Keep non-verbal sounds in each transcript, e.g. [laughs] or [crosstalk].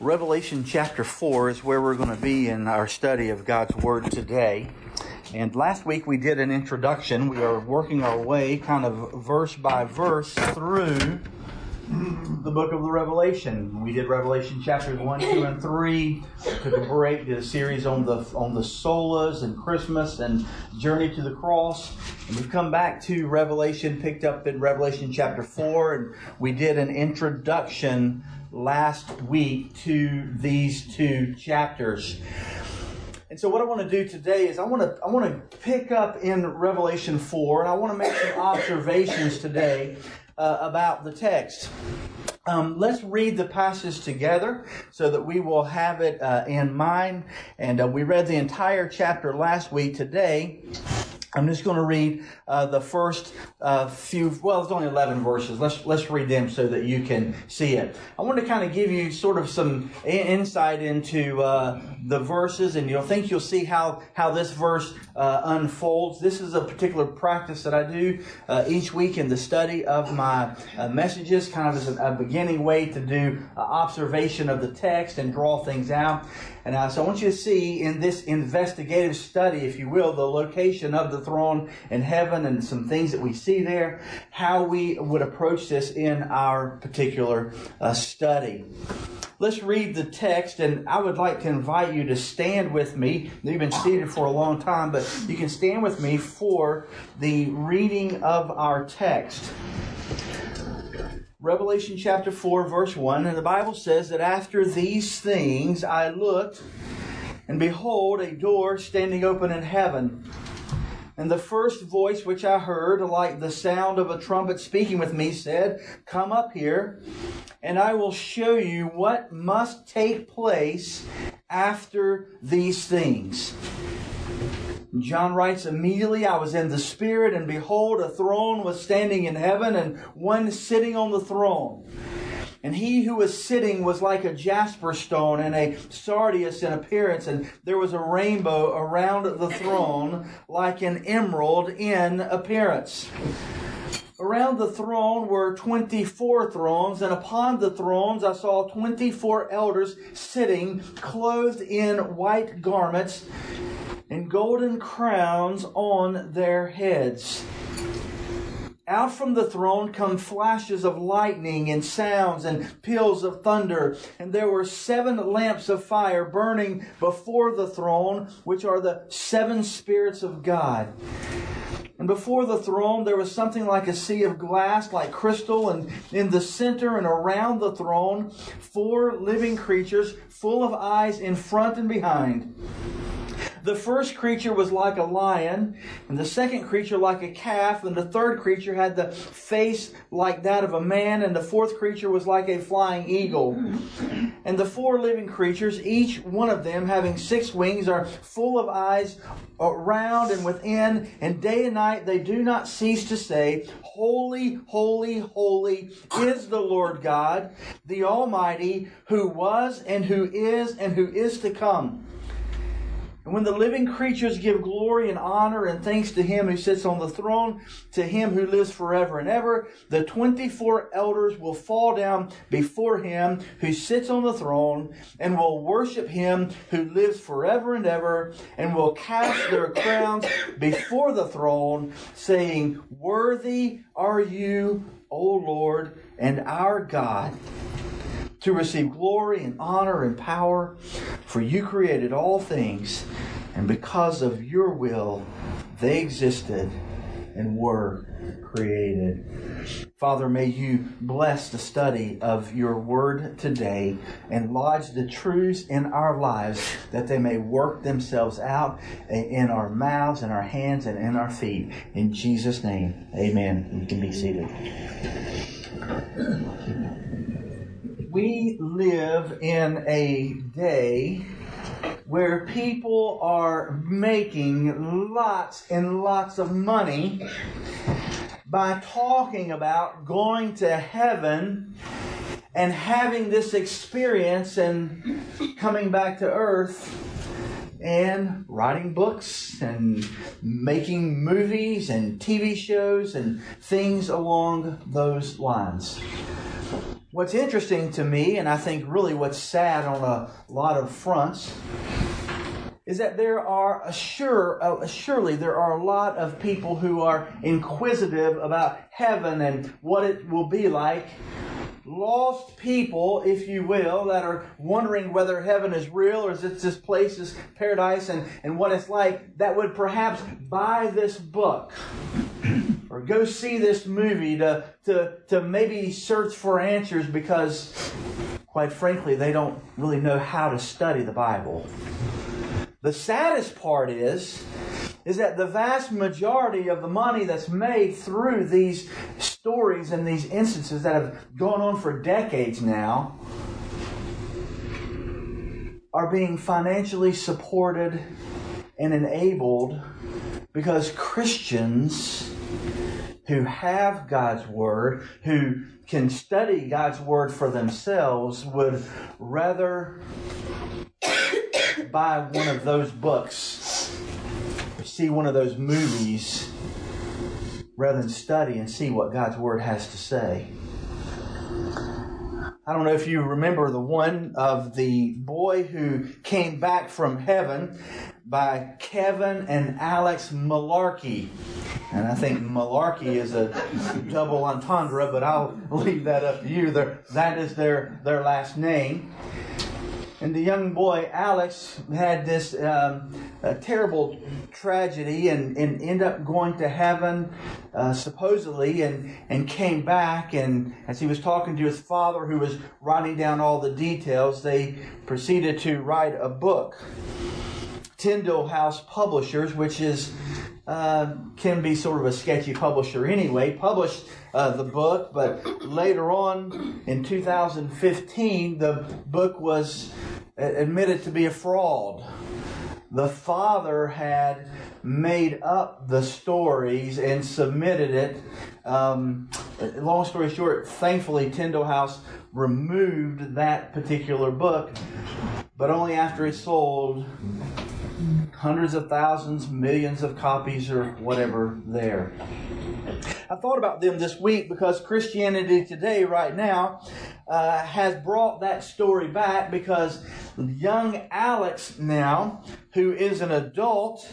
Revelation chapter 4 is where we're going to be in our study of God's Word today. And last week we did an introduction. We are working our way kind of verse by verse through the book of the Revelation. We did Revelation chapters 1, 2, and 3. Took a break, did a series on the on the solas and Christmas and journey to the cross. And we've come back to Revelation, picked up in Revelation chapter 4, and we did an introduction last week to these two chapters. And so what I want to do today is I want to I want to pick up in Revelation 4 and I want to make some observations today uh, about the text. Um, let's read the passage together so that we will have it uh, in mind. And uh, we read the entire chapter last week. Today, I'm just going to read uh, the first uh, few. Well, it's only 11 verses. Let's let's read them so that you can see it. I want to kind of give you sort of some insight into uh, the verses, and you'll think you'll see how how this verse uh, unfolds. This is a particular practice that I do uh, each week in the study of my uh, messages, kind of as a, a, beginning way to do observation of the text and draw things out. And so I want you to see in this investigative study, if you will, the location of the throne in heaven and some things that we see there, how we would approach this in our particular uh, study. Let's read the text, and I would like to invite you to stand with me. You've been seated for a long time, but you can stand with me for the reading of our text. Revelation chapter 4, verse 1, and the Bible says that after these things I looked, and behold, a door standing open in heaven. And the first voice which I heard, like the sound of a trumpet speaking with me, said, Come up here, and I will show you what must take place after these things. John writes, immediately I was in the Spirit, and behold, a throne was standing in heaven, and one sitting on the throne. And he who was sitting was like a jasper stone and a sardius in appearance, and there was a rainbow around the throne like an emerald in appearance. Around the throne were 24 thrones, and upon the thrones I saw 24 elders sitting, clothed in white garments, and golden crowns on their heads. Out from the throne come flashes of lightning and sounds and peals of thunder. And there were seven lamps of fire burning before the throne, which are the seven spirits of God. And before the throne there was something like a sea of glass, like crystal, and in the center and around the throne, four living creatures full of eyes in front and behind. The first creature was like a lion, and the second creature like a calf, and the third creature had the face like that of a man, and the fourth creature was like a flying eagle. And the four living creatures, each one of them having six wings, are full of eyes around and within, and day and night they do not cease to say, Holy, holy, holy is the Lord God, the Almighty, who was and who is and who is to come. And when the living creatures give glory and honor and thanks to him who sits on the throne, to him who lives forever and ever, the 24 elders will fall down before him who sits on the throne and will worship him who lives forever and ever and will cast their crowns before the throne saying, Worthy are you, O Lord and our God to receive glory and honor and power, for you created all things, and because of your will, they existed and were created. Father, may you bless the study of your word today and lodge the truths in our lives that they may work themselves out in our mouths, in our hands, and in our feet. In Jesus' name, amen. You can be seated we live in a day where people are making lots and lots of money by talking about going to heaven and having this experience and coming back to earth and writing books and making movies and TV shows and things along those lines. What's interesting to me, and I think really what's sad on a lot of fronts, is that there are sure, uh, surely there are a lot of people who are inquisitive about heaven and what it will be like. Lost people, if you will, that are wondering whether heaven is real or is it this place is paradise and, and what it's like, that would perhaps buy this book or go see this movie to, to, to maybe search for answers because, quite frankly, they don't really know how to study the Bible. The saddest part is, is that the vast majority of the money that's made through these stories and these instances that have gone on for decades now are being financially supported and enabled because Christians who have God's Word, who can study God's Word for themselves, would rather buy one of those books, see one of those movies, rather than study and see what God's Word has to say. I don't know if you remember the one of the boy who came back from heaven by Kevin and Alex Malarkey. And I think malarkey is a double entendre, but I'll leave that up to you. that is their, their last name. And the young boy, Alex, had this um, terrible tragedy and, and ended up going to heaven, uh, supposedly, and, and came back. And as he was talking to his father, who was writing down all the details, they proceeded to write a book. Tyndale House Publishers, which is uh, can be sort of a sketchy publisher anyway, published uh, the book, but later on in 2015, the book was admitted to be a fraud. The father had made up the stories and submitted it. Um, long story short, thankfully, Tyndale House removed that particular book, but only after it sold hundreds of thousands, millions of copies, or whatever there. I thought about them this week because Christianity Today, right now, uh, has brought that story back because young Alex now, who is an adult,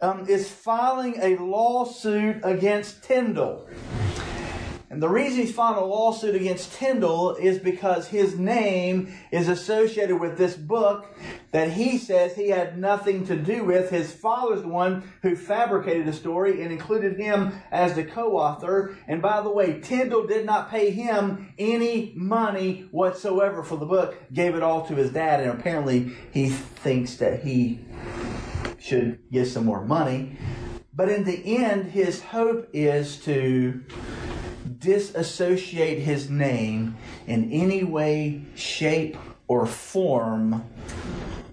um, is filing a lawsuit against Tyndale. And the reason he's filed a lawsuit against Tyndale is because his name is associated with this book that he says he had nothing to do with. His father's the one who fabricated the story and included him as the co-author. And by the way, Tyndale did not pay him any money whatsoever for the book, gave it all to his dad, and apparently he thinks that he should get some more money. But in the end, his hope is to disassociate his name in any way, shape, or form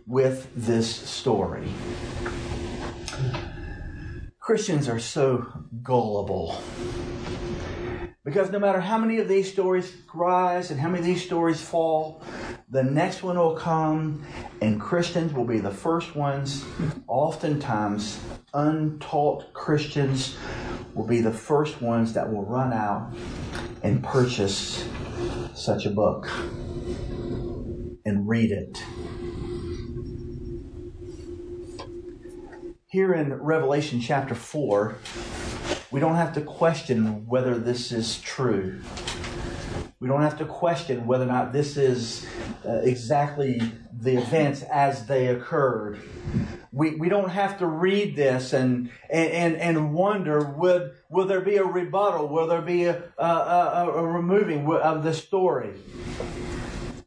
with this story. Christians are so gullible. Because no matter how many of these stories rise and how many of these stories fall, the next one will come, and Christians will be the first ones. Oftentimes, untaught Christians will be the first ones that will run out and purchase such a book and read it. Here in Revelation chapter 4, we don't have to question whether this is true. We don't have to question whether or not this is uh, exactly the events as they occurred. We, we don't have to read this and, and, and wonder would, will there be a rebuttal? Will there be a, a, a, a removing of the story?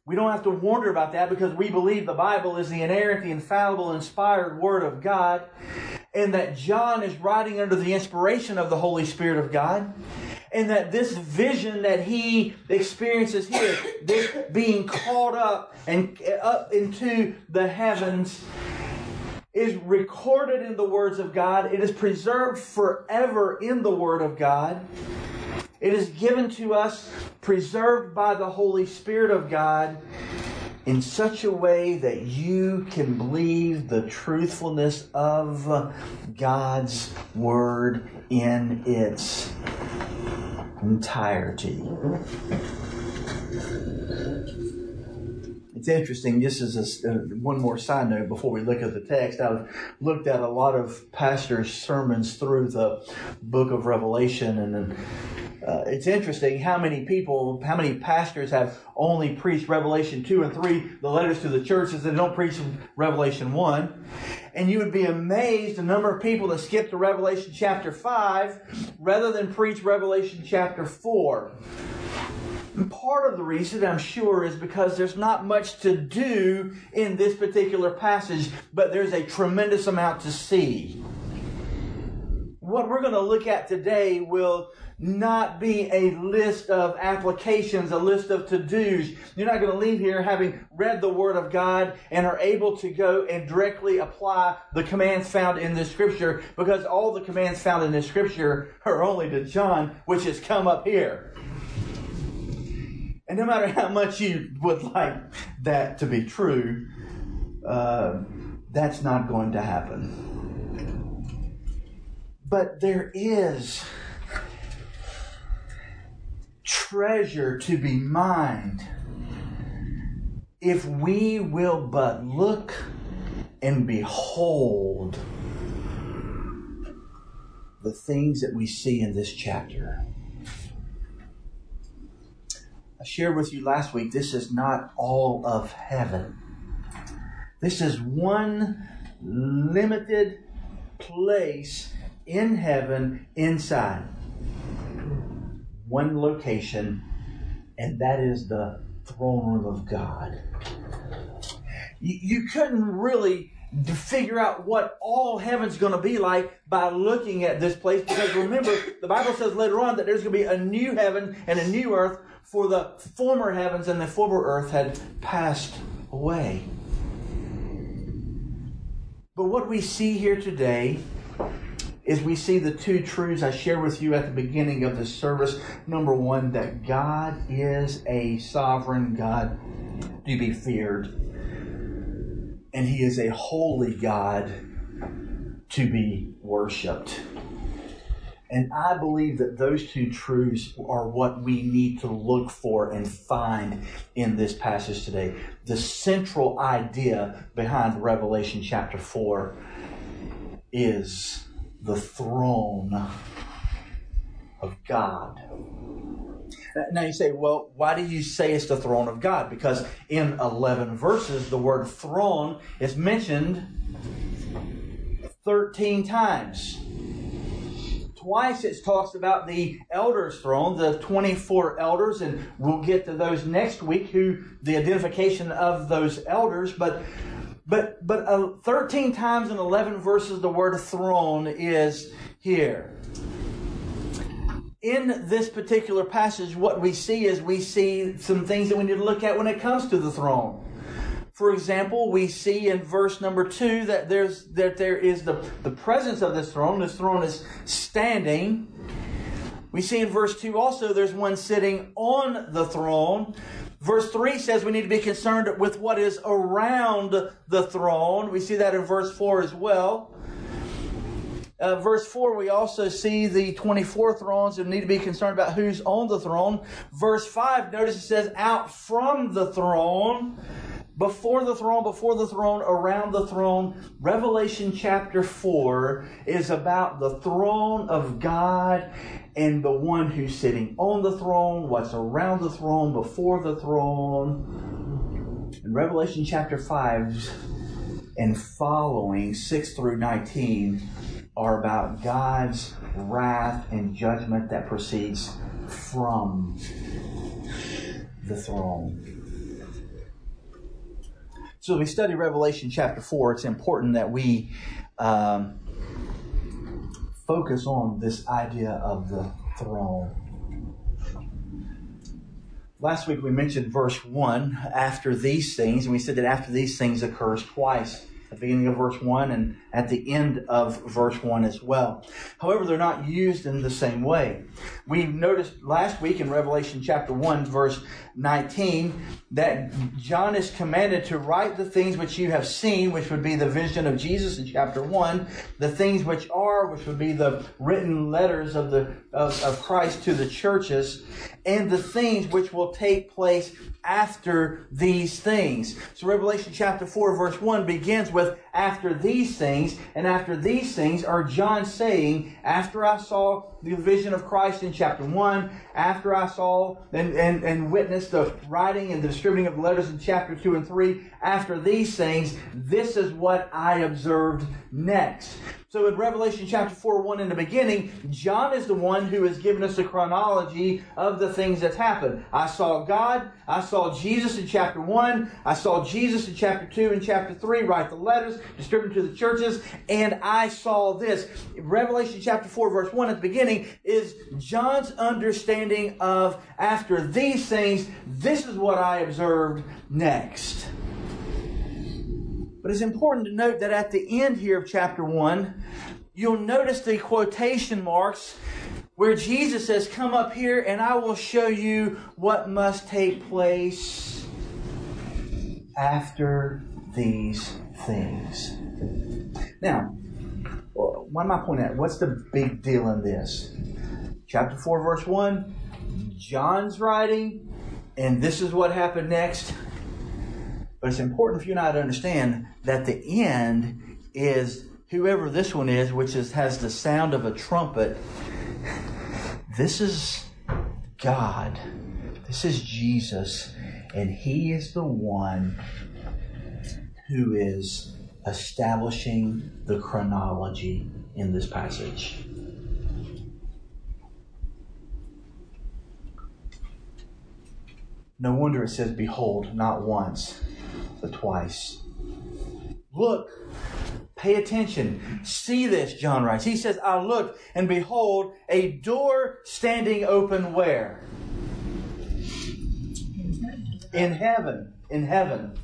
We don't have to wonder about that because we believe the Bible is the inerrant, the infallible, inspired Word of God, and that John is writing under the inspiration of the Holy Spirit of God, and that this vision that he experiences here, this being caught up and up into the heavens, is recorded in the words of God. It is preserved forever in the Word of God. It is given to us, preserved by the Holy Spirit of God, in such a way that you can believe the truthfulness of God's Word in its entirety. It's interesting. This is a, uh, one more side note before we look at the text, I've looked at a lot of pastors' sermons through the book of Revelation, and uh, it's interesting how many people, how many pastors have only preached Revelation 2 and 3, the letters to the churches, and don't preach Revelation 1. And you would be amazed the number of people that skip to Revelation chapter 5 rather than preach Revelation chapter 4. And part of the reason, I'm sure, is because there's not much to do in this particular passage, but there's a tremendous amount to see. What we're going to look at today will not be a list of applications, a list of to dos. You're not going to leave here having read the Word of God and are able to go and directly apply the commands found in this Scripture because all the commands found in this Scripture are only to John, which has come up here. And no matter how much you would like that to be true, uh, that's not going to happen. But there is treasure to be mined if we will but look and behold the things that we see in this chapter. I shared with you last week, this is not all of heaven. This is one limited place in heaven inside. One location, and that is the throne room of God. You, you couldn't really figure out what all heaven's going to be like by looking at this place because remember, the Bible says later on that there's going to be a new heaven and a new earth for the former heavens and the former earth had passed away. But what we see here today is we see the two truths I shared with you at the beginning of the service. Number one, that God is a sovereign God to be feared, and He is a holy God to be worshiped. And I believe that those two truths are what we need to look for and find in this passage today. The central idea behind Revelation chapter 4 is the throne of God. Now you say, well, why do you say it's the throne of God? Because in 11 verses, the word throne is mentioned 13 times twice it talks about the elders' throne, the 24 elders, and we'll get to those next week, who the identification of those elders. But but but uh, 13 times in 11 verses, the word throne is here. In this particular passage, what we see is we see some things that we need to look at when it comes to the throne. For example, we see in verse number two that there's that there is the, the presence of this throne. This throne is standing. We see in verse 2 also there's one sitting on the throne. Verse 3 says we need to be concerned with what is around the throne. We see that in verse 4 as well. Uh, verse 4, we also see the 24 thrones and need to be concerned about who's on the throne. Verse 5, notice it says, out from the throne before the throne, before the throne, around the throne. Revelation chapter 4 is about the throne of God and the one who's sitting on the throne, what's around the throne, before the throne. In Revelation chapter 5 and following, 6 through 19, are about God's wrath and judgment that proceeds from the throne. So, as we study Revelation chapter 4, it's important that we um, focus on this idea of the throne. Last week we mentioned verse 1 after these things, and we said that after these things occurs twice at the beginning of verse 1 and at the end of verse 1 as well. However, they're not used in the same way. We noticed last week in Revelation chapter 1, verse 19, that John is commanded to write the things which you have seen, which would be the vision of Jesus in chapter 1, the things which are, which would be the written letters of, the, of, of Christ to the churches, and the things which will take place after these things. So Revelation chapter 4 verse 1 begins with after these things, and after these things are John saying, after I saw the vision of Christ in chapter 1, after I saw and, and, and witnessed the writing and the distributing of letters in chapter 2 and 3, after these things, this is what I observed next. So in Revelation chapter 4, 1 in the beginning, John is the one who has given us the chronology of the things that happened. I saw God, I saw Jesus in chapter 1, I saw Jesus in chapter 2 and chapter 3, write the letters, distribute them to the churches, and I saw this. Revelation chapter 4, verse 1 at the beginning is John's understanding of after these things, this is what I observed next. But it's important to note that at the end here of chapter 1, you'll notice the quotation marks where Jesus says, Come up here and I will show you what must take place after these things. Now, why am I pointing out? What's the big deal in this? Chapter 4, verse 1, John's writing, and this is what happened next. But it's important for you and I to understand that the end is whoever this one is, which is, has the sound of a trumpet. This is God. This is Jesus. And He is the one who is establishing the chronology in this passage. No wonder it says, Behold, not once, but twice. Look, pay attention. See this, John writes. He says, I looked, and behold, a door standing open where? In heaven. In heaven.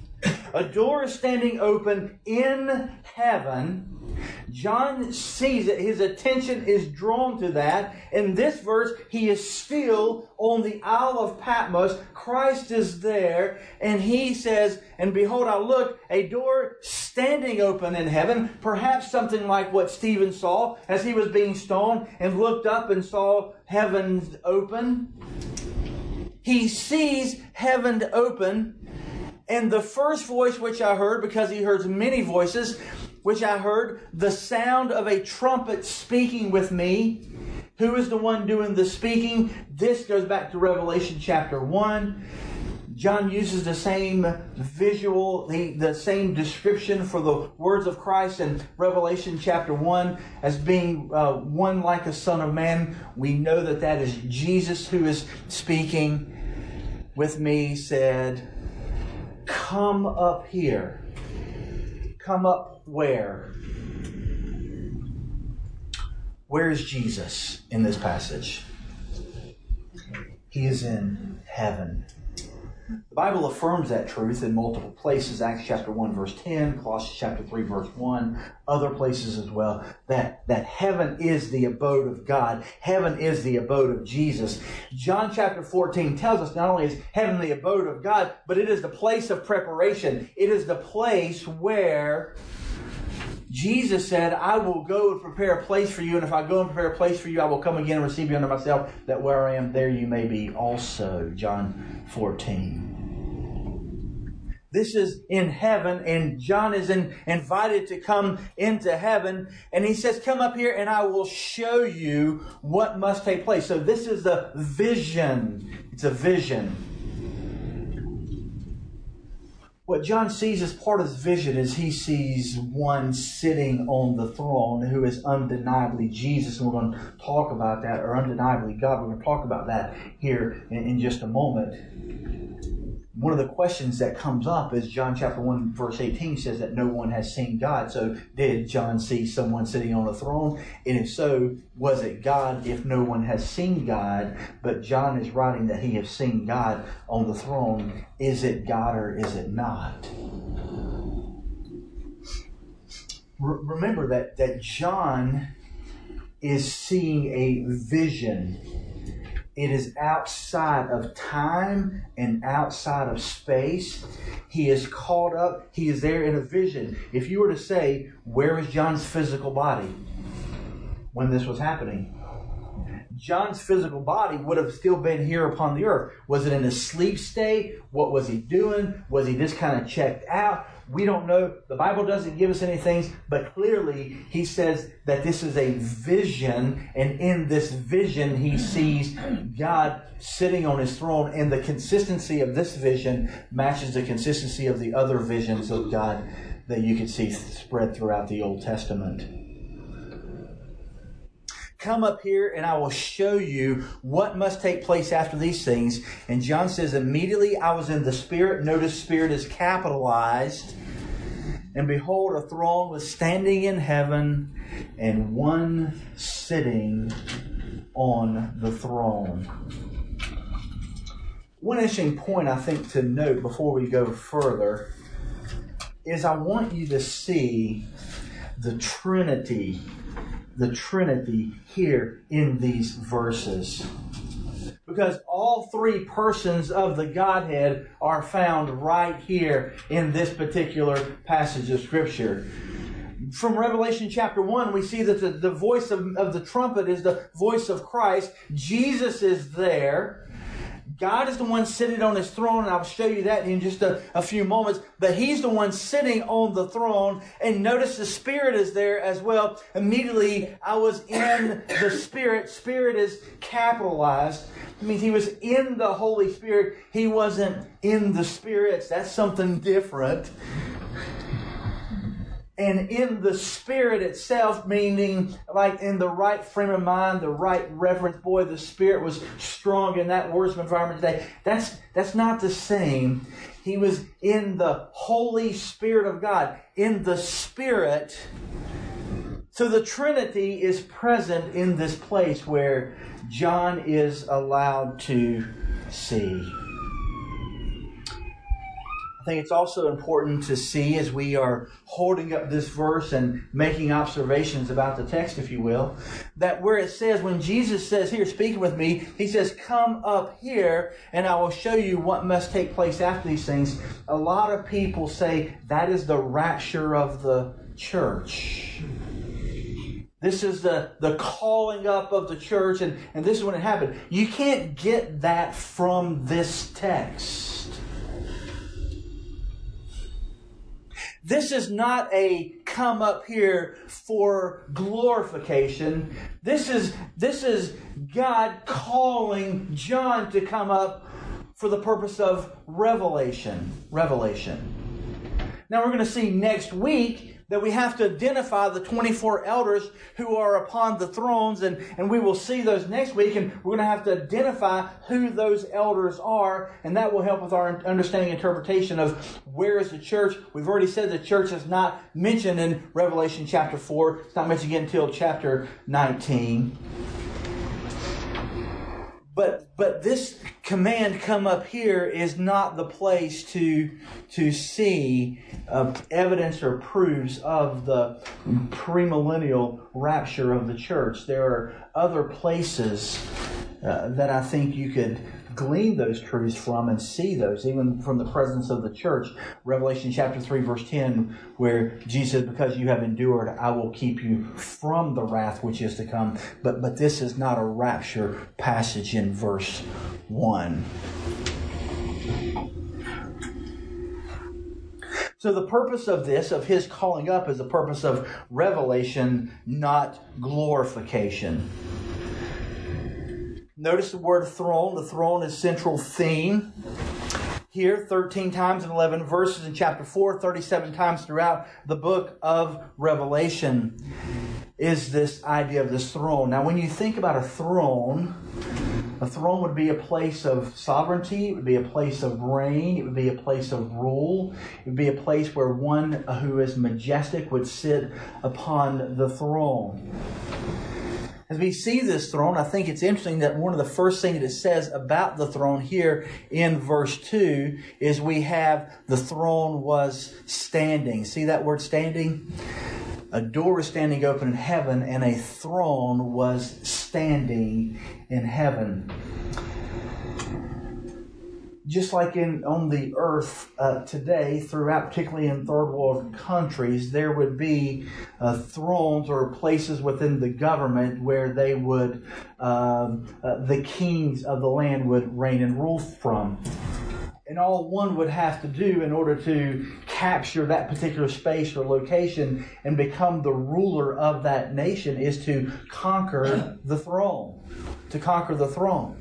A door standing open in heaven John sees it. His attention is drawn to that. In this verse, he is still on the Isle of Patmos. Christ is there, and he says, And behold, I look, a door standing open in heaven, perhaps something like what Stephen saw as he was being stoned and looked up and saw heaven open. He sees heaven open. And the first voice which I heard, because he heard many voices, which I heard the sound of a trumpet speaking with me. Who is the one doing the speaking? This goes back to Revelation chapter 1. John uses the same visual, the, the same description for the words of Christ in Revelation chapter 1 as being uh, one like a son of man. We know that that is Jesus who is speaking with me, said, Come up here. Come up where? Where is Jesus in this passage? He is in heaven. The Bible affirms that truth in multiple places. Acts chapter 1 verse 10, Colossians chapter 3 verse 1, other places as well. That, that heaven is the abode of God. Heaven is the abode of Jesus. John chapter 14 tells us not only is heaven the abode of God, but it is the place of preparation. It is the place where Jesus said, I will go and prepare a place for you, and if I go and prepare a place for you, I will come again and receive you unto myself, that where I am, there you may be also. John 14. This is in heaven, and John is in, invited to come into heaven, and he says, Come up here, and I will show you what must take place. So, this is the vision. It's a vision what John sees as part of his vision is he sees one sitting on the throne who is undeniably Jesus, and we're going to talk about that, or undeniably God. We're going to talk about that here in, in just a moment one of the questions that comes up is John chapter 1 verse 18 says that no one has seen God. So did John see someone sitting on a throne? And if so, was it God if no one has seen God? But John is writing that he has seen God on the throne. Is it God or is it not? remember that, that John is seeing a vision. It is outside of time and outside of space. He is caught up. He is there in a vision. If you were to say, Where is John's physical body when this was happening? John's physical body would have still been here upon the earth. Was it in a sleep state? What was he doing? Was he just kind of checked out? We don't know. The Bible doesn't give us any things, but clearly he says that this is a vision, and in this vision he sees God sitting on his throne, and the consistency of this vision matches the consistency of the other visions of God that you can see spread throughout the Old Testament. Come up here and I will show you what must take place after these things. And John says, Immediately I was in the Spirit. Notice Spirit is capitalized. And behold, a throne was standing in heaven, and one sitting on the throne. One interesting point I think to note before we go further is I want you to see the Trinity the Trinity here in these verses. Because all three persons of the Godhead are found right here in this particular passage of Scripture. From Revelation chapter 1, we see that the, the voice of, of the trumpet is the voice of Christ. Jesus is there. God is the one sitting on his throne, and I'll show you that in just a, a, few moments. But he's the one sitting on the throne, and notice the Spirit is there as well. Immediately, I was in the Spirit. Spirit is capitalized. It means he was in the Holy Spirit. He wasn't in the spirits. That's something different and in the spirit itself, meaning like in the right frame of mind, the right reverence. Boy, the spirit was strong in that worship environment today. That's that's not the same. He was in the Holy Spirit of God, in the Spirit. So the Trinity is present in this place where John is allowed to see. I think it's also important to see as we are holding up this verse and making observations about the text, if you will, that where it says, when Jesus says here, speaking with me, he says, Come up here and I will show you what must take place after these things. A lot of people say that is the rapture of the church. This is the, the calling up of the church, and, and this is when it happened. You can't get that from this text. This is not a come up here for glorification. This is, this is God calling John to come up for the purpose of revelation. Revelation. Now we're going to see next week that we have to identify the 24 elders who are upon the thrones, and, and we will see those next week, and we're going to have to identify who those elders are, and that will help with our understanding interpretation of where is the church. We've already said the church is not mentioned in Revelation chapter 4. It's not mentioned again until chapter 19. But but this command come up here is not the place to to see uh, evidence or proofs of the premillennial rapture of the church. There are other places uh, that I think you could glean those truths from and see those, even from the presence of the church. Revelation chapter 3, verse 10, where Jesus said, Because you have endured, I will keep you from the wrath which is to come. But, but this is not a rapture passage in verse 1. So the purpose of this, of his calling up, is the purpose of revelation, not glorification. Notice the word throne. The throne is central theme. Here, 13 times in 11 verses in chapter 4, 37 times throughout the book of Revelation is this idea of this throne. Now, when you think about a throne, a throne would be a place of sovereignty, it would be a place of reign, it would be a place of rule, it would be a place where one who is majestic would sit upon the throne as we see this throne, I think it's interesting that one of the first things it says about the throne here in verse 2 is we have the throne was standing. See that word standing? a door was standing open in heaven and a throne was standing in heaven just like in on the earth uh, today, throughout, particularly in third world countries, there would be uh, thrones or places within the government where they would, um, uh, the kings of the land would reign and rule from. And all one would have to do in order to capture that particular space or location and become the ruler of that nation is to conquer the throne. To conquer the throne.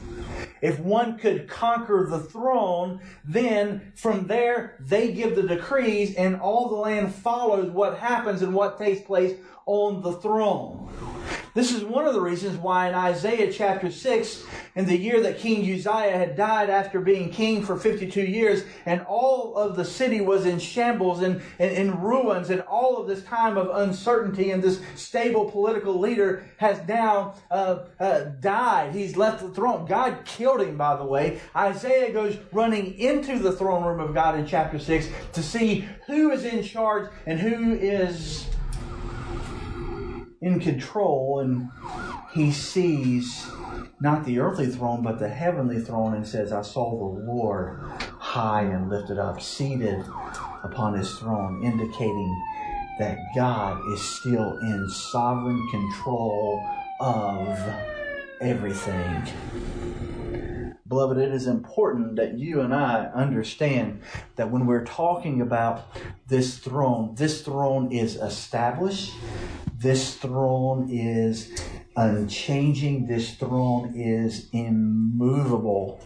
If one could conquer the throne, then from there they give the decrees and all the land follows what happens and what takes place on the throne. This is one of the reasons why in Isaiah chapter 6, in the year that King Uzziah had died after being king for 52 years, and all of the city was in shambles and, and in ruins, and all of this time of uncertainty, and this stable political leader has now uh, uh, died. He's left the throne. God killed him, by the way. Isaiah goes running into the throne room of God in chapter 6 to see who is in charge and who is in control and he sees not the earthly throne but the heavenly throne and says i saw the lord high and lifted up seated upon his throne indicating that god is still in sovereign control of everything Beloved, it is important that you and I understand that when we're talking about this throne, this throne is established, this throne is unchanging, this throne is immovable,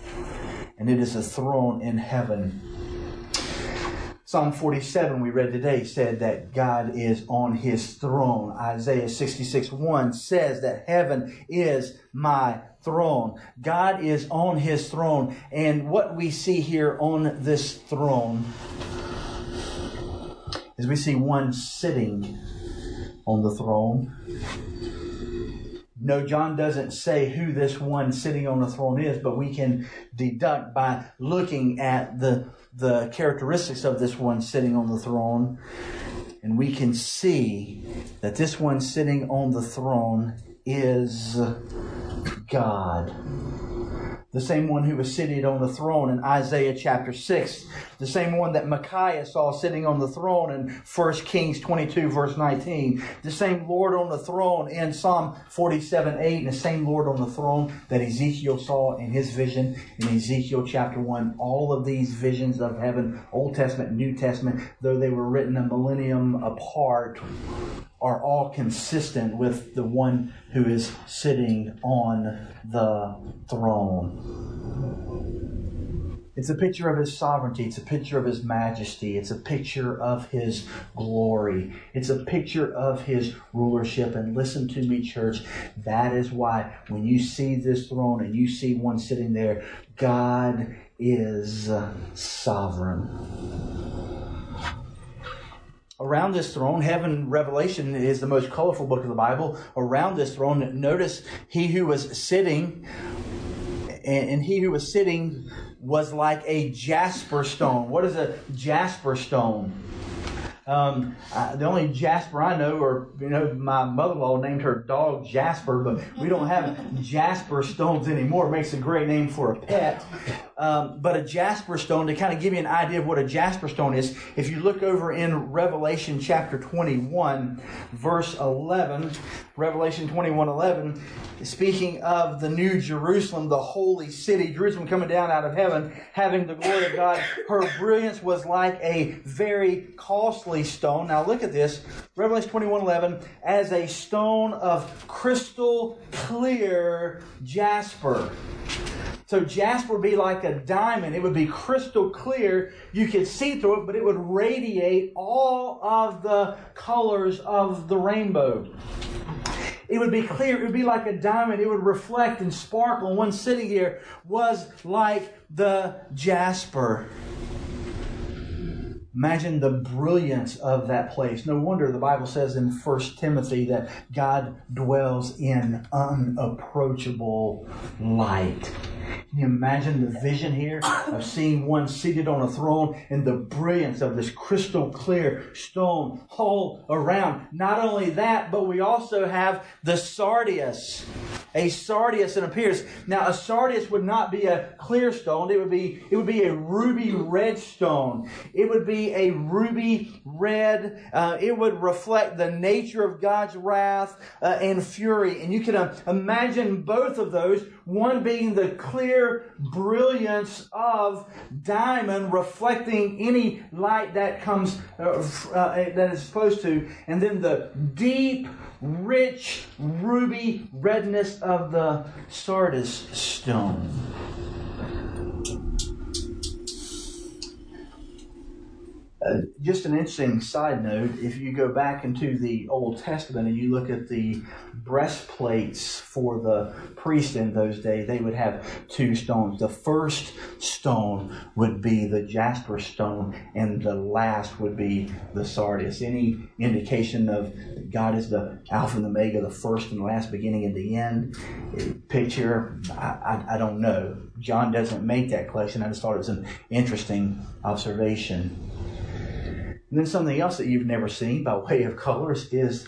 and it is a throne in heaven. Psalm 47 we read today said that God is on his throne. Isaiah 66 1 says that heaven is my throne. God is on his throne. And what we see here on this throne is we see one sitting on the throne. No, John doesn't say who this one sitting on the throne is, but we can deduct by looking at the, the characteristics of this one sitting on the throne. And we can see that this one sitting on the throne is God. The same one who was seated on the throne in Isaiah chapter 6, the same one that Micaiah saw sitting on the throne in 1 Kings 22 verse 19, the same Lord on the throne in Psalm 47 8, and the same Lord on the throne that Ezekiel saw in his vision in Ezekiel chapter 1. All of these visions of heaven, Old Testament, New Testament, though they were written a millennium apart, are all consistent with the one who is sitting on the throne. It's a picture of his sovereignty. It's a picture of his majesty. It's a picture of his glory. It's a picture of his rulership. And listen to me, church. That is why when you see this throne and you see one sitting there, God is sovereign around this throne, heaven Revelation is the most colorful book of the Bible. Around this throne, notice he who was sitting, and he who was sitting was like a jasper stone. What is a jasper stone? Um, I, the only Jasper I know, or you know, my mother-in-law named her dog Jasper, but we don't have [laughs] Jasper stones anymore. It makes a great name for a pet. Um, but a Jasper stone, to kind of give you an idea of what a Jasper stone is, if you look over in Revelation chapter 21, verse 11, Revelation 21, 11, speaking of the new Jerusalem, the holy city, Jerusalem coming down out of heaven, having the glory of God, her brilliance was like a very costly stone. Now look at this. Revelation 21 11, as a stone of crystal clear jasper. So jasper would be like a diamond. It would be crystal clear. You could see through it, but it would radiate all of the colors of the rainbow. It would be clear. It would be like a diamond. It would reflect and sparkle. And one sitting here was like the jasper. Imagine the brilliance of that place. No wonder the Bible says in 1 Timothy that God dwells in unapproachable light. Can you imagine the vision here of seeing one seated on a throne and the brilliance of this crystal clear stone all around? Not only that, but we also have the sardius. A sardius it appears. Now a sardius would not be a clear stone, it would be it would be a ruby red stone. It would be a ruby red. Uh, it would reflect the nature of God's wrath uh, and fury. And you can uh, imagine both of those, one being the clear brilliance of diamond reflecting any light that comes uh, uh, that is supposed to, and then the deep, rich, ruby redness of the sardis stone. Uh, just an interesting side note if you go back into the Old Testament and you look at the breastplates for the priest in those days, they would have two stones. The first stone would be the jasper stone, and the last would be the sardius. Any indication of God is the Alpha and the Omega, the first and the last, beginning and the end? Picture, I, I, I don't know. John doesn't make that collection. I just thought it was an interesting observation. And then something else that you've never seen by way of colors is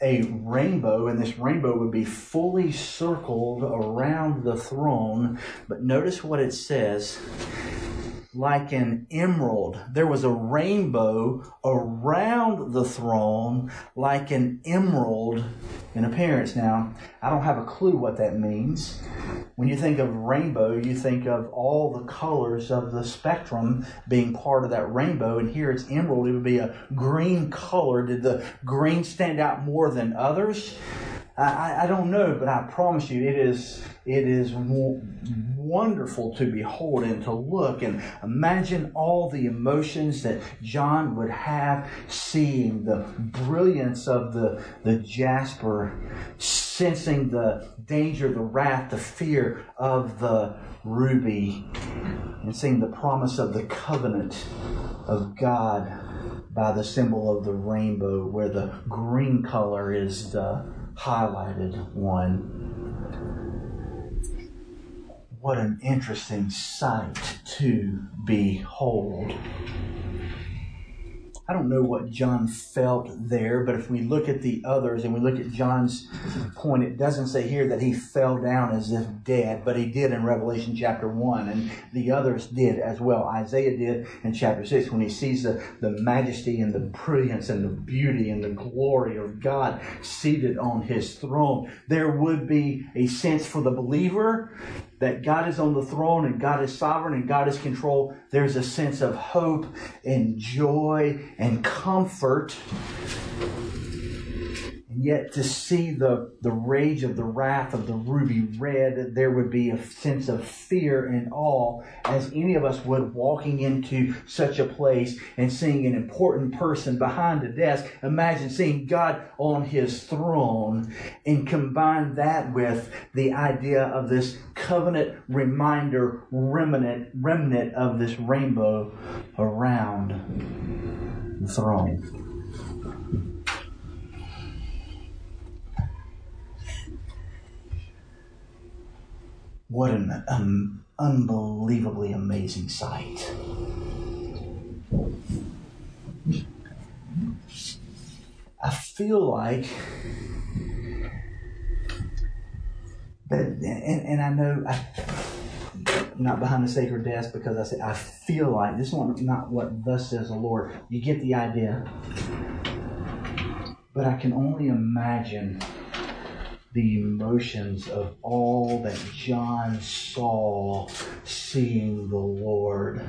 a rainbow, and this rainbow would be fully circled around the throne. But notice what it says like an emerald. There was a rainbow around the throne like an emerald in appearance. Now, I don't have a clue what that means. When you think of rainbow, you think of all the colors of the spectrum being part of that rainbow, and here it's emerald. It would be a green color. Did the green stand out more than others? I, I don't know, but I promise you, it is it is wonderful to behold and to look and imagine all the emotions that John would have seeing the brilliance of the the jasper, sensing the danger, the wrath, the fear of the ruby, and seeing the promise of the covenant of God by the symbol of the rainbow, where the green color is the highlighted one. What an interesting sight to behold. I don't know what John felt there, but if we look at the others and we look at John's point, it doesn't say here that he fell down as if dead, but he did in Revelation chapter 1, and the others did as well. Isaiah did in chapter 6 when he sees the, the majesty and the brilliance and the beauty and the glory of God seated on his throne. There would be a sense for the believer that God is on the throne and God is sovereign and God is control, there's a sense of hope and joy and comfort and yet to see the, the rage of the wrath of the ruby red, there would be a sense of fear and awe as any of us would walking into such a place and seeing an important person behind a desk. Imagine seeing God on his throne and combine that with the idea of this covenant reminder remnant, remnant of this rainbow around the throne. What an um, unbelievably amazing sight. I feel like that, and, and I know I, not behind the sacred desk because I say I feel like this one not what thus says the Lord. You get the idea, but I can only imagine the emotions of all that John saw seeing the Lord,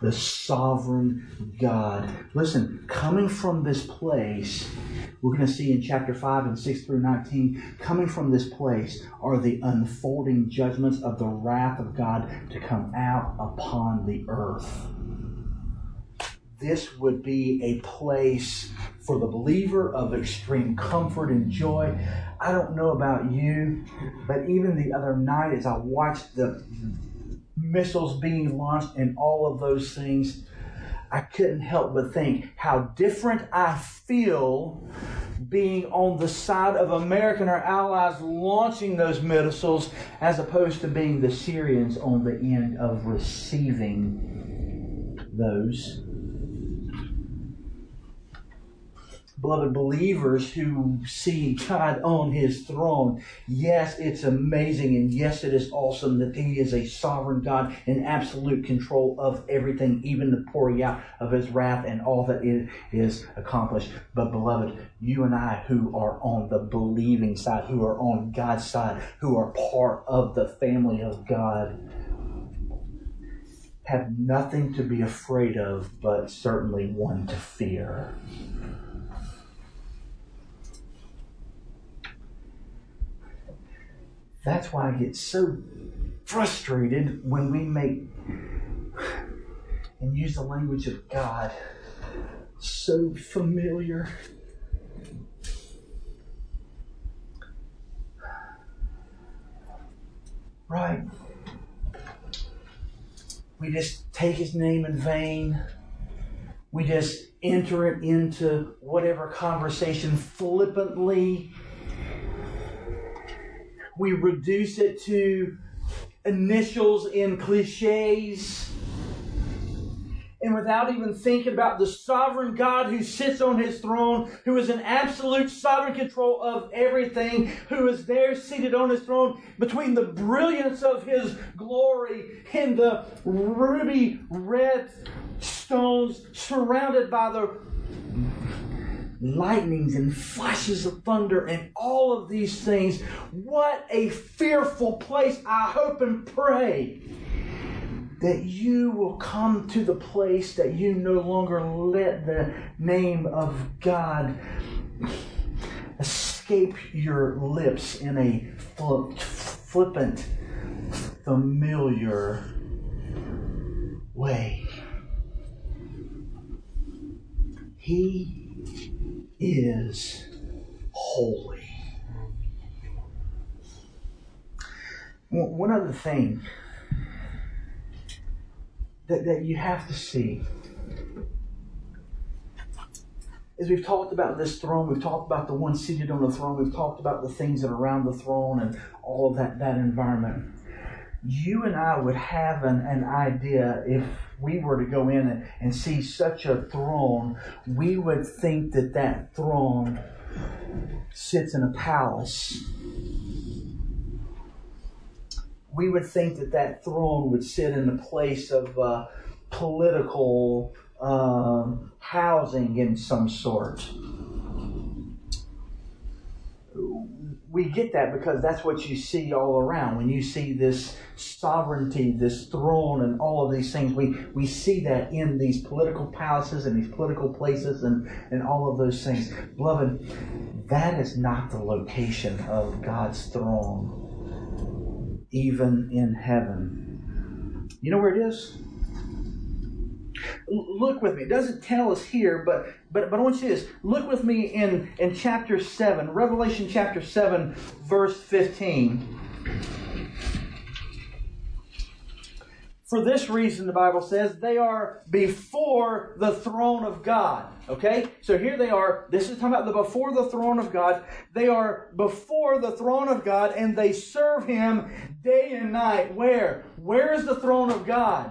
the sovereign God. Listen, coming from this place, we're going to see in chapter 5 and 6 through 19, coming from this place are the unfolding judgments of the wrath of God to come out upon the earth. This would be a place for the believer of extreme comfort and joy. I don't know about you, but even the other night as I watched the missiles being launched and all of those things, I couldn't help but think how different I feel being on the side of America or allies launching those missiles as opposed to being the Syrians on the end of receiving those. Beloved believers who see God on his throne. Yes, it's amazing, and yes, it is awesome that he is a sovereign God in absolute control of everything, even the pouring out of his wrath and all that it is accomplished. But, beloved, you and I who are on the believing side, who are on God's side, who are part of the family of God, have nothing to be afraid of, but certainly one to fear. That's why I get so frustrated when we make and use the language of God so familiar. Right? We just take his name in vain. We just enter it into whatever conversation flippantly we reduce it to initials in cliches. And without even thinking about the sovereign God who sits on his throne, who is in absolute sovereign control of everything, who is there seated on his throne between the brilliance of his glory and the ruby red stones surrounded by the lightnings and flashes of thunder and all of these things. What a fearful place. I hope and pray that you will come to the place that you no longer let the name of God escape your lips in a flippant, familiar way. He is holy. One other thing that, that you have to see is we've talked about this throne, we've talked about the one seated on the throne, we've talked about the things that are around the throne and all of that, that environment. You and I would have an, an idea if we were to go in and, and see such a throne, we would think that that throne sits in a palace. We would think that that throne would sit in a place of uh, political um, housing in some sort we get that because that's what you see all around. When you see this sovereignty, this throne, and all of these things, we, we see that in these political palaces and these political places and, and all of those things. Beloved, that is not the location of God's throne, even in heaven. You know where it is? Look with me. It doesn't tell us here, but but but I want you to this. Look with me in in chapter seven, Revelation chapter seven, verse fifteen. For this reason, the Bible says, they are before the throne of God. Okay? So here they are. This is talking about the before the throne of God. They are before the throne of God and they serve Him day and night. Where? Where is the throne of God?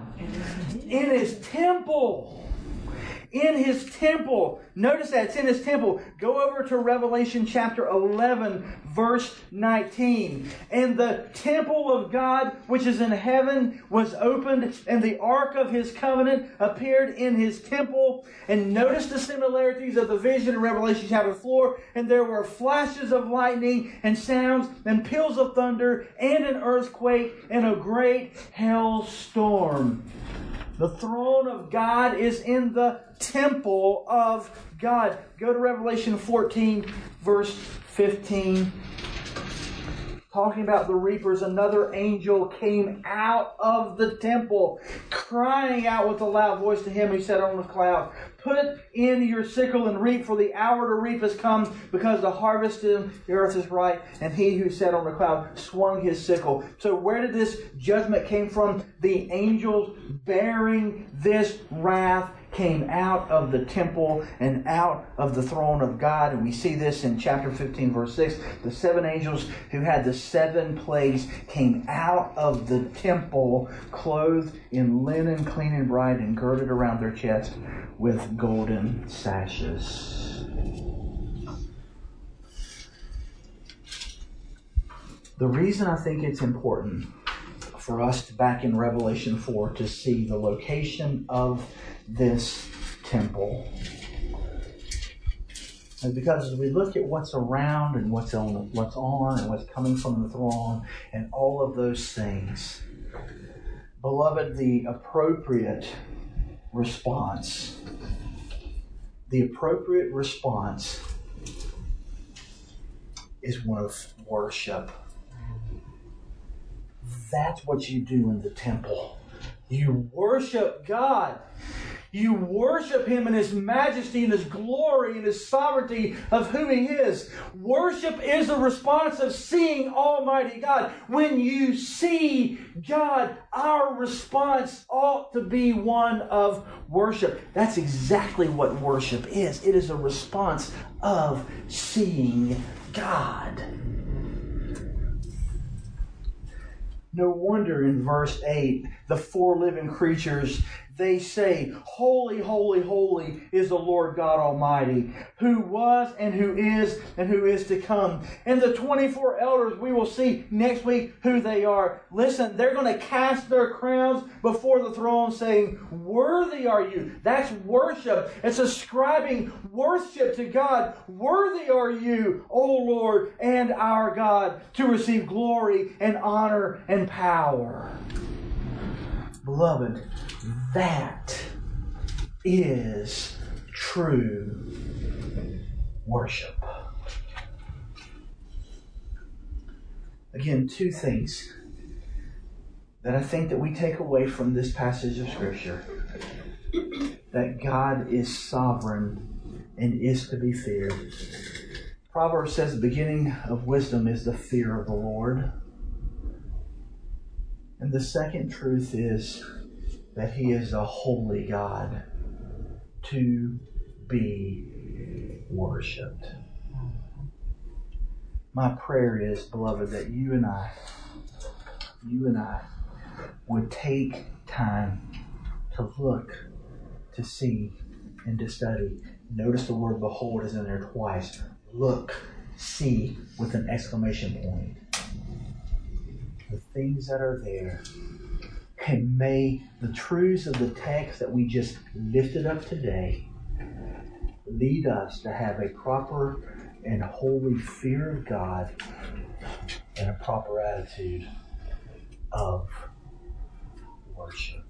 In His temple in his temple. Notice that it's in his temple. Go over to Revelation chapter 11, verse 19. And the temple of God, which is in heaven, was opened, and the ark of his covenant appeared in his temple. And notice the similarities of the vision in Revelation chapter 4. And there were flashes of lightning, and sounds, and peals of thunder, and an earthquake, and a great hailstorm. The throne of God is in the temple of God. Go to Revelation 14, verse 15 talking about the reapers, another angel came out of the temple, crying out with a loud voice to him who sat on the cloud, Put in your sickle and reap, for the hour to reap has come, because the harvest in the earth is ripe. And he who sat on the cloud swung his sickle. So where did this judgment came from? The angels bearing this wrath came out of the temple and out of the throne of God. And we see this in chapter 15, verse 6. The seven angels who had the seven plagues came out of the temple clothed in linen, clean and bright, and girded around their chest with golden sashes. The reason I think it's important for us to, back in Revelation 4 to see the location of this temple is because as we look at what's around and what's on, what's on and what's coming from the throne and all of those things, beloved, the appropriate response, the appropriate response is one of worship. That's what you do in the temple. You worship God. You worship Him in His majesty and His glory and His sovereignty of who He is. Worship is a response of seeing Almighty God. When you see God, our response ought to be one of worship. That's exactly what worship is it is a response of seeing God. No wonder in verse 8, the four living creatures they say, Holy, holy, holy is the Lord God Almighty, who was and who is and who is to come. And the 24 elders, we will see next week who they are. Listen, they're going to cast their crowns before the throne saying, Worthy are you. That's worship. It's ascribing worship to God. Worthy are you, O Lord and our God, to receive glory and honor and power. Beloved, that is true worship. Again, two things that I think that we take away from this passage of scripture that God is sovereign and is to be feared. Proverbs says the beginning of wisdom is the fear of the Lord. And the second truth is that He is a holy God to be worshiped. My prayer is, beloved, that you and I, you and I, would take time to look, to see, and to study. Notice the word behold is in there twice. Look, see, with an exclamation point. The things that are there and may the truths of the text that we just lifted up today lead us to have a proper and holy fear of God and a proper attitude of worship.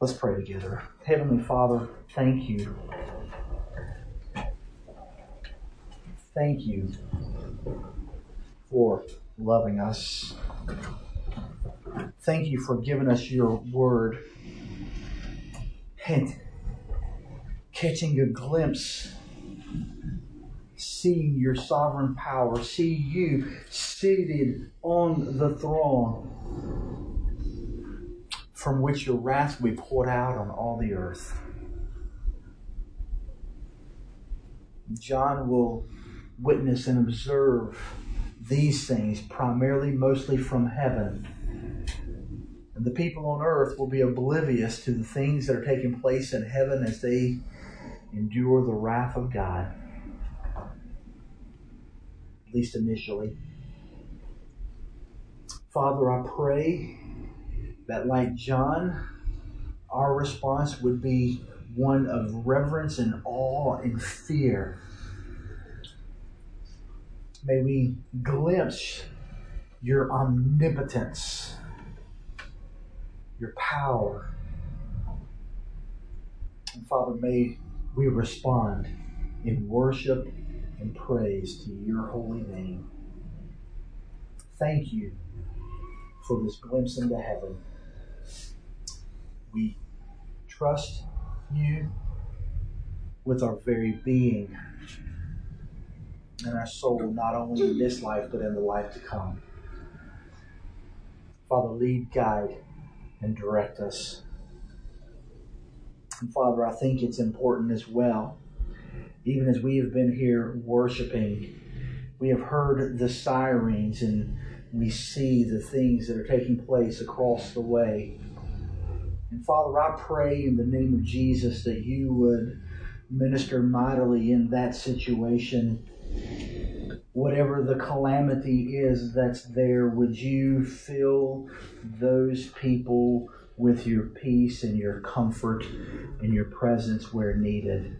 Let's pray together. Heavenly Father, thank you. Thank you for loving us. Thank you for giving us your word and catching a glimpse, seeing your sovereign power, see you seated on the throne from which your wrath will be poured out on all the earth. John will witness and observe these things, primarily, mostly from heaven and the people on earth will be oblivious to the things that are taking place in heaven as they endure the wrath of God, at least initially. Father, I pray that, like John, our response would be one of reverence and awe and fear. May we glimpse your omnipotence your power. And Father, may we respond in worship and praise to your holy name. Thank you for this glimpse into heaven. We trust you with our very being and our soul, not only in this life, but in the life to come. Father, lead, guide, and direct us. And Father, I think it's important as well. Even as we have been here worshiping, we have heard the sirens and we see the things that are taking place across the way. And Father, I pray in the name of Jesus that you would minister mightily in that situation. Whatever the calamity is that's there, would you fill those people with your peace and your comfort and your presence where needed?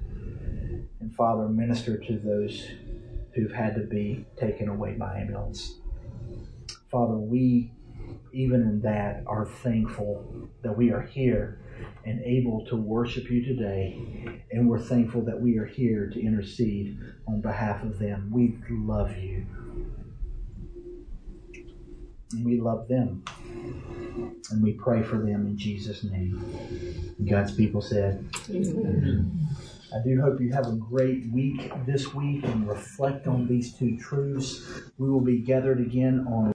And Father, minister to those who've had to be taken away by ambulance. Father, we, even in that, are thankful that we are here and able to worship you today. And we're thankful that we are here to intercede on behalf of them. We love you. And we love them. And we pray for them in Jesus' name. God's people said, Amen. I do hope you have a great week this week and reflect on these two truths. We will be gathered again on